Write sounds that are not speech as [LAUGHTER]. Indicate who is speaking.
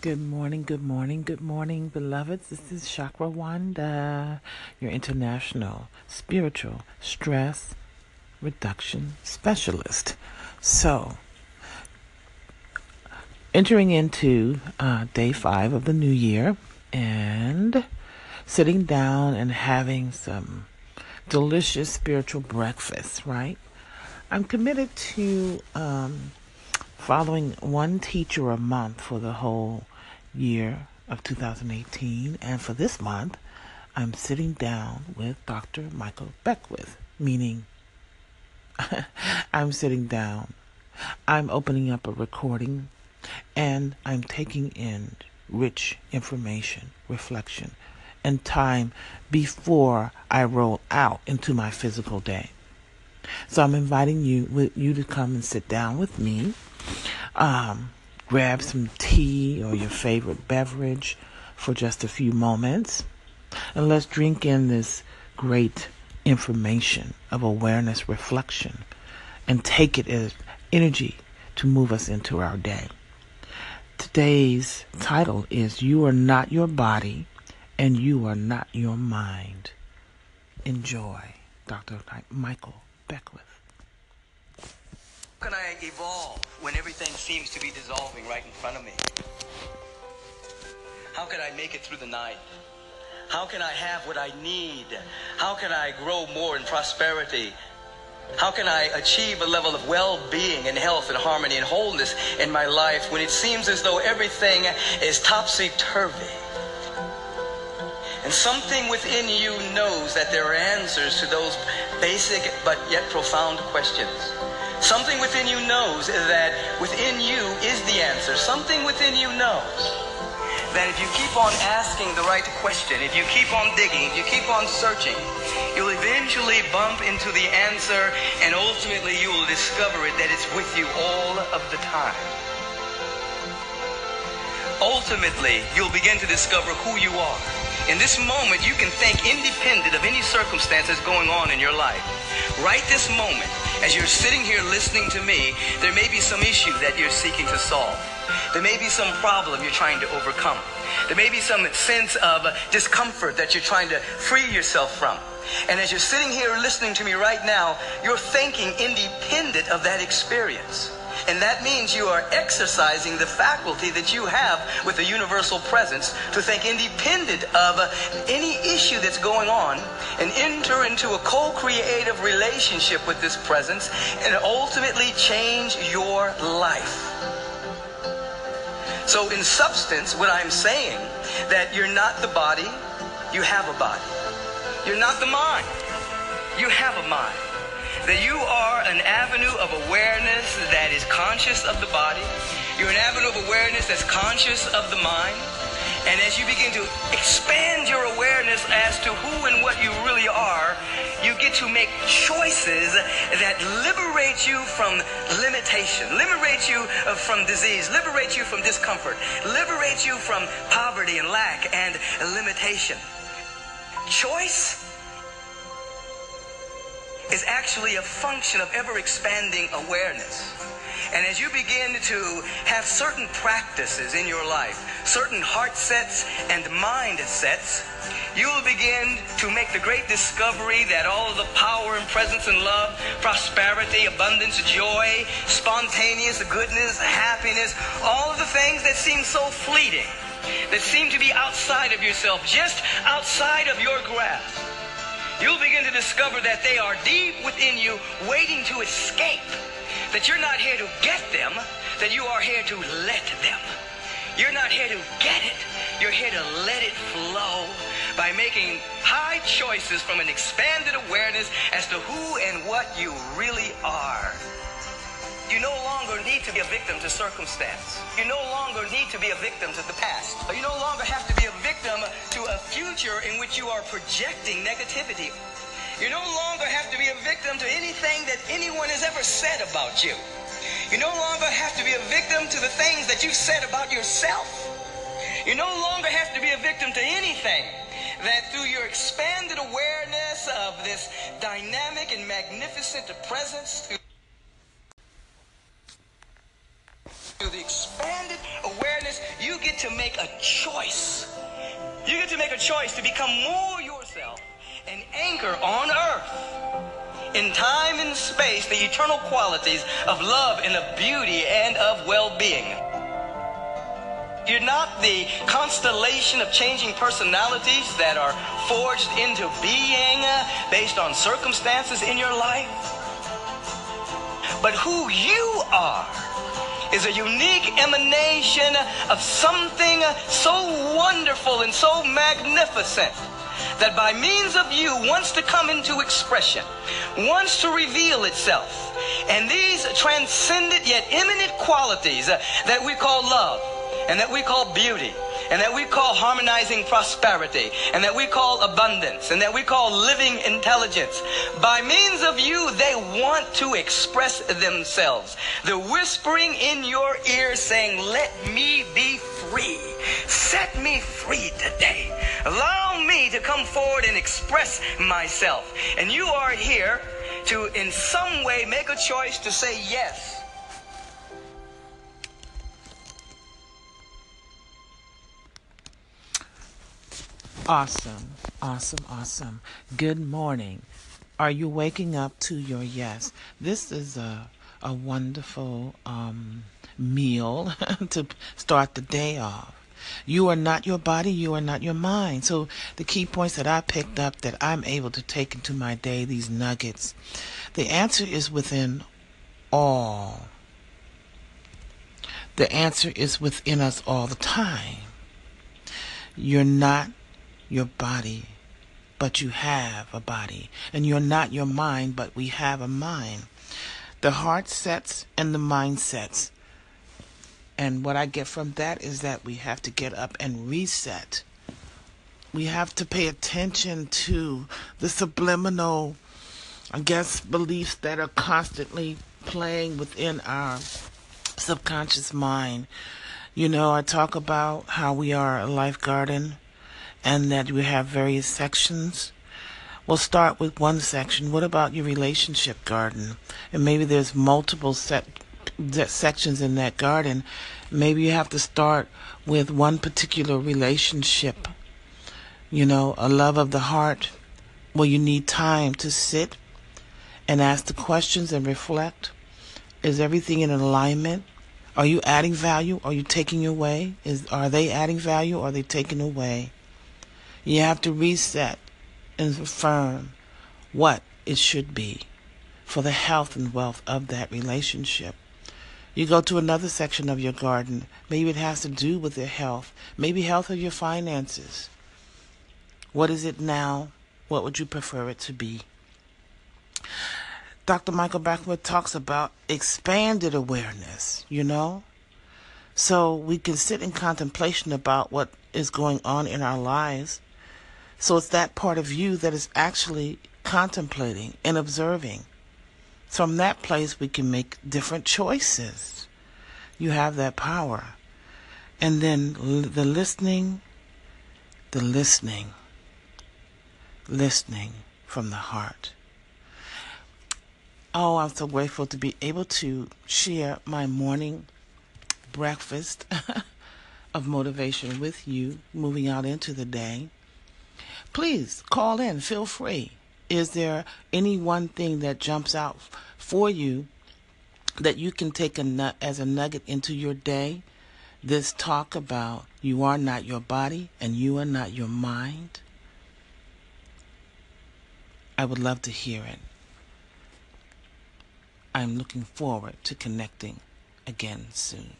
Speaker 1: Good morning, good morning, good morning, beloveds. This is Chakra Wanda, your international spiritual stress reduction specialist. So, entering into uh, day five of the new year and sitting down and having some delicious spiritual breakfast, right? I'm committed to um, following one teacher a month for the whole year of 2018. And for this month, I'm sitting down with Dr. Michael Beckwith, meaning [LAUGHS] I'm sitting down, I'm opening up a recording, and I'm taking in rich information, reflection, and time before I roll out into my physical day. So I'm inviting you you to come and sit down with me. Um, grab some tea or your favorite beverage for just a few moments, and let's drink in this great information of awareness reflection and take it as energy to move us into our day. Today's title is You Are Not Your Body and You Are Not Your Mind. Enjoy, Dr. Michael Beckwith.
Speaker 2: How can I evolve when everything seems to be dissolving right in front of me? How can I make it through the night? How can I have what I need? How can I grow more in prosperity? How can I achieve a level of well being and health and harmony and wholeness in my life when it seems as though everything is topsy turvy? And something within you knows that there are answers to those basic but yet profound questions. Something within you knows that within you is the answer. Something within you knows that if you keep on asking the right question, if you keep on digging, if you keep on searching, you'll eventually bump into the answer and ultimately you will discover it that it's with you all of the time. Ultimately, you'll begin to discover who you are. In this moment, you can think independent of any circumstances going on in your life. Right this moment, as you're sitting here listening to me, there may be some issue that you're seeking to solve. There may be some problem you're trying to overcome. There may be some sense of discomfort that you're trying to free yourself from. And as you're sitting here listening to me right now, you're thinking independent of that experience. And that means you are exercising the faculty that you have with the universal presence to think independent of any issue that's going on and enter into a co-creative relationship with this presence and ultimately change your life. So in substance, what I'm saying, that you're not the body, you have a body. You're not the mind, you have a mind. That you are an avenue of awareness that is conscious of the body. You're an avenue of awareness that's conscious of the mind. And as you begin to expand your awareness as to who and what you really are, you get to make choices that liberate you from limitation, liberate you uh, from disease, liberate you from discomfort, liberate you from poverty and lack and limitation. Choice is actually a function of ever expanding awareness. And as you begin to have certain practices in your life, certain heart sets and mind sets, you will begin to make the great discovery that all of the power and presence and love, prosperity, abundance, joy, spontaneous goodness, happiness, all of the things that seem so fleeting, that seem to be outside of yourself, just outside of your grasp, you'll begin to discover that they are deep within you, waiting to escape that you're not here to get them, that you are here to let them. You're not here to get it. You're here to let it flow by making high choices from an expanded awareness as to who and what you really are. You no longer need to be a victim to circumstance. You no longer need to be a victim to the past. You no longer have to be a victim to a future in which you are projecting negativity you no longer have to be a victim to anything that anyone has ever said about you. You no longer have to be a victim to the things that you've said about yourself. You no longer have to be a victim to anything that through your expanded awareness of this dynamic and magnificent presence, through the expanded awareness, you get to make a choice. You get to make a choice to become more yourself and anchor on earth in time and space the eternal qualities of love and of beauty and of well-being. You're not the constellation of changing personalities that are forged into being uh, based on circumstances in your life. But who you are is a unique emanation of something so wonderful and so magnificent that by means of you wants to come into expression, wants to reveal itself. And these transcendent yet immanent qualities that we call love and that we call beauty and that we call harmonizing prosperity, and that we call abundance, and that we call living intelligence. By means of you, they want to express themselves. The whispering in your ear saying, Let me be free. Set me free today. Allow me to come forward and express myself. And you are here to, in some way, make a choice to say yes
Speaker 1: Awesome, awesome, awesome. Good morning. Are you waking up to your yes? This is a a wonderful um, meal [LAUGHS] to start the day off. You are not your body, you are not your mind. So the key points that I picked up that I'm able to take into my day, these nuggets, the answer is within all. The answer is within us all the time. You're not your body, but you have a body. And you're not your mind, but we have a mind. The heart sets and the mind sets. And what I get from that is that we have to get up and reset. We have to pay attention to the subliminal, I guess, beliefs that are constantly playing within our subconscious mind. You know, I talk about how we are a life garden and that we have various sections. We'll start with one section. What about your relationship garden? And maybe there's multiple set, sections in that garden. Maybe you have to start with one particular relationship. You know, a love of the heart. Well, you need time to sit and ask the questions and reflect. Is everything in alignment? Are you adding value? Are you taking away? Is are they adding value? Or are they taking away? You have to reset and affirm what it should be for the health and wealth of that relationship. You go to another section of your garden. Maybe it has to do with your health. Maybe health of your finances. What is it now? What would you prefer it to be? Dr. Michael Beckwith talks about expanded awareness, you know? So we can sit in contemplation about what is going on in our lives so it's that part of you that is actually contemplating and observing. From that place, we can make different choices. You have that power. And then the listening, the listening, listening from the heart. Oh, I'm so grateful to be able to share my morning breakfast [LAUGHS] of motivation with you moving out into the day please call in. Feel free. Is there any one thing that jumps out for you that you can take a as a nugget into your day? This talk about you are not your body and you are not your mind. I would love to hear it. I'm looking forward to connecting again soon.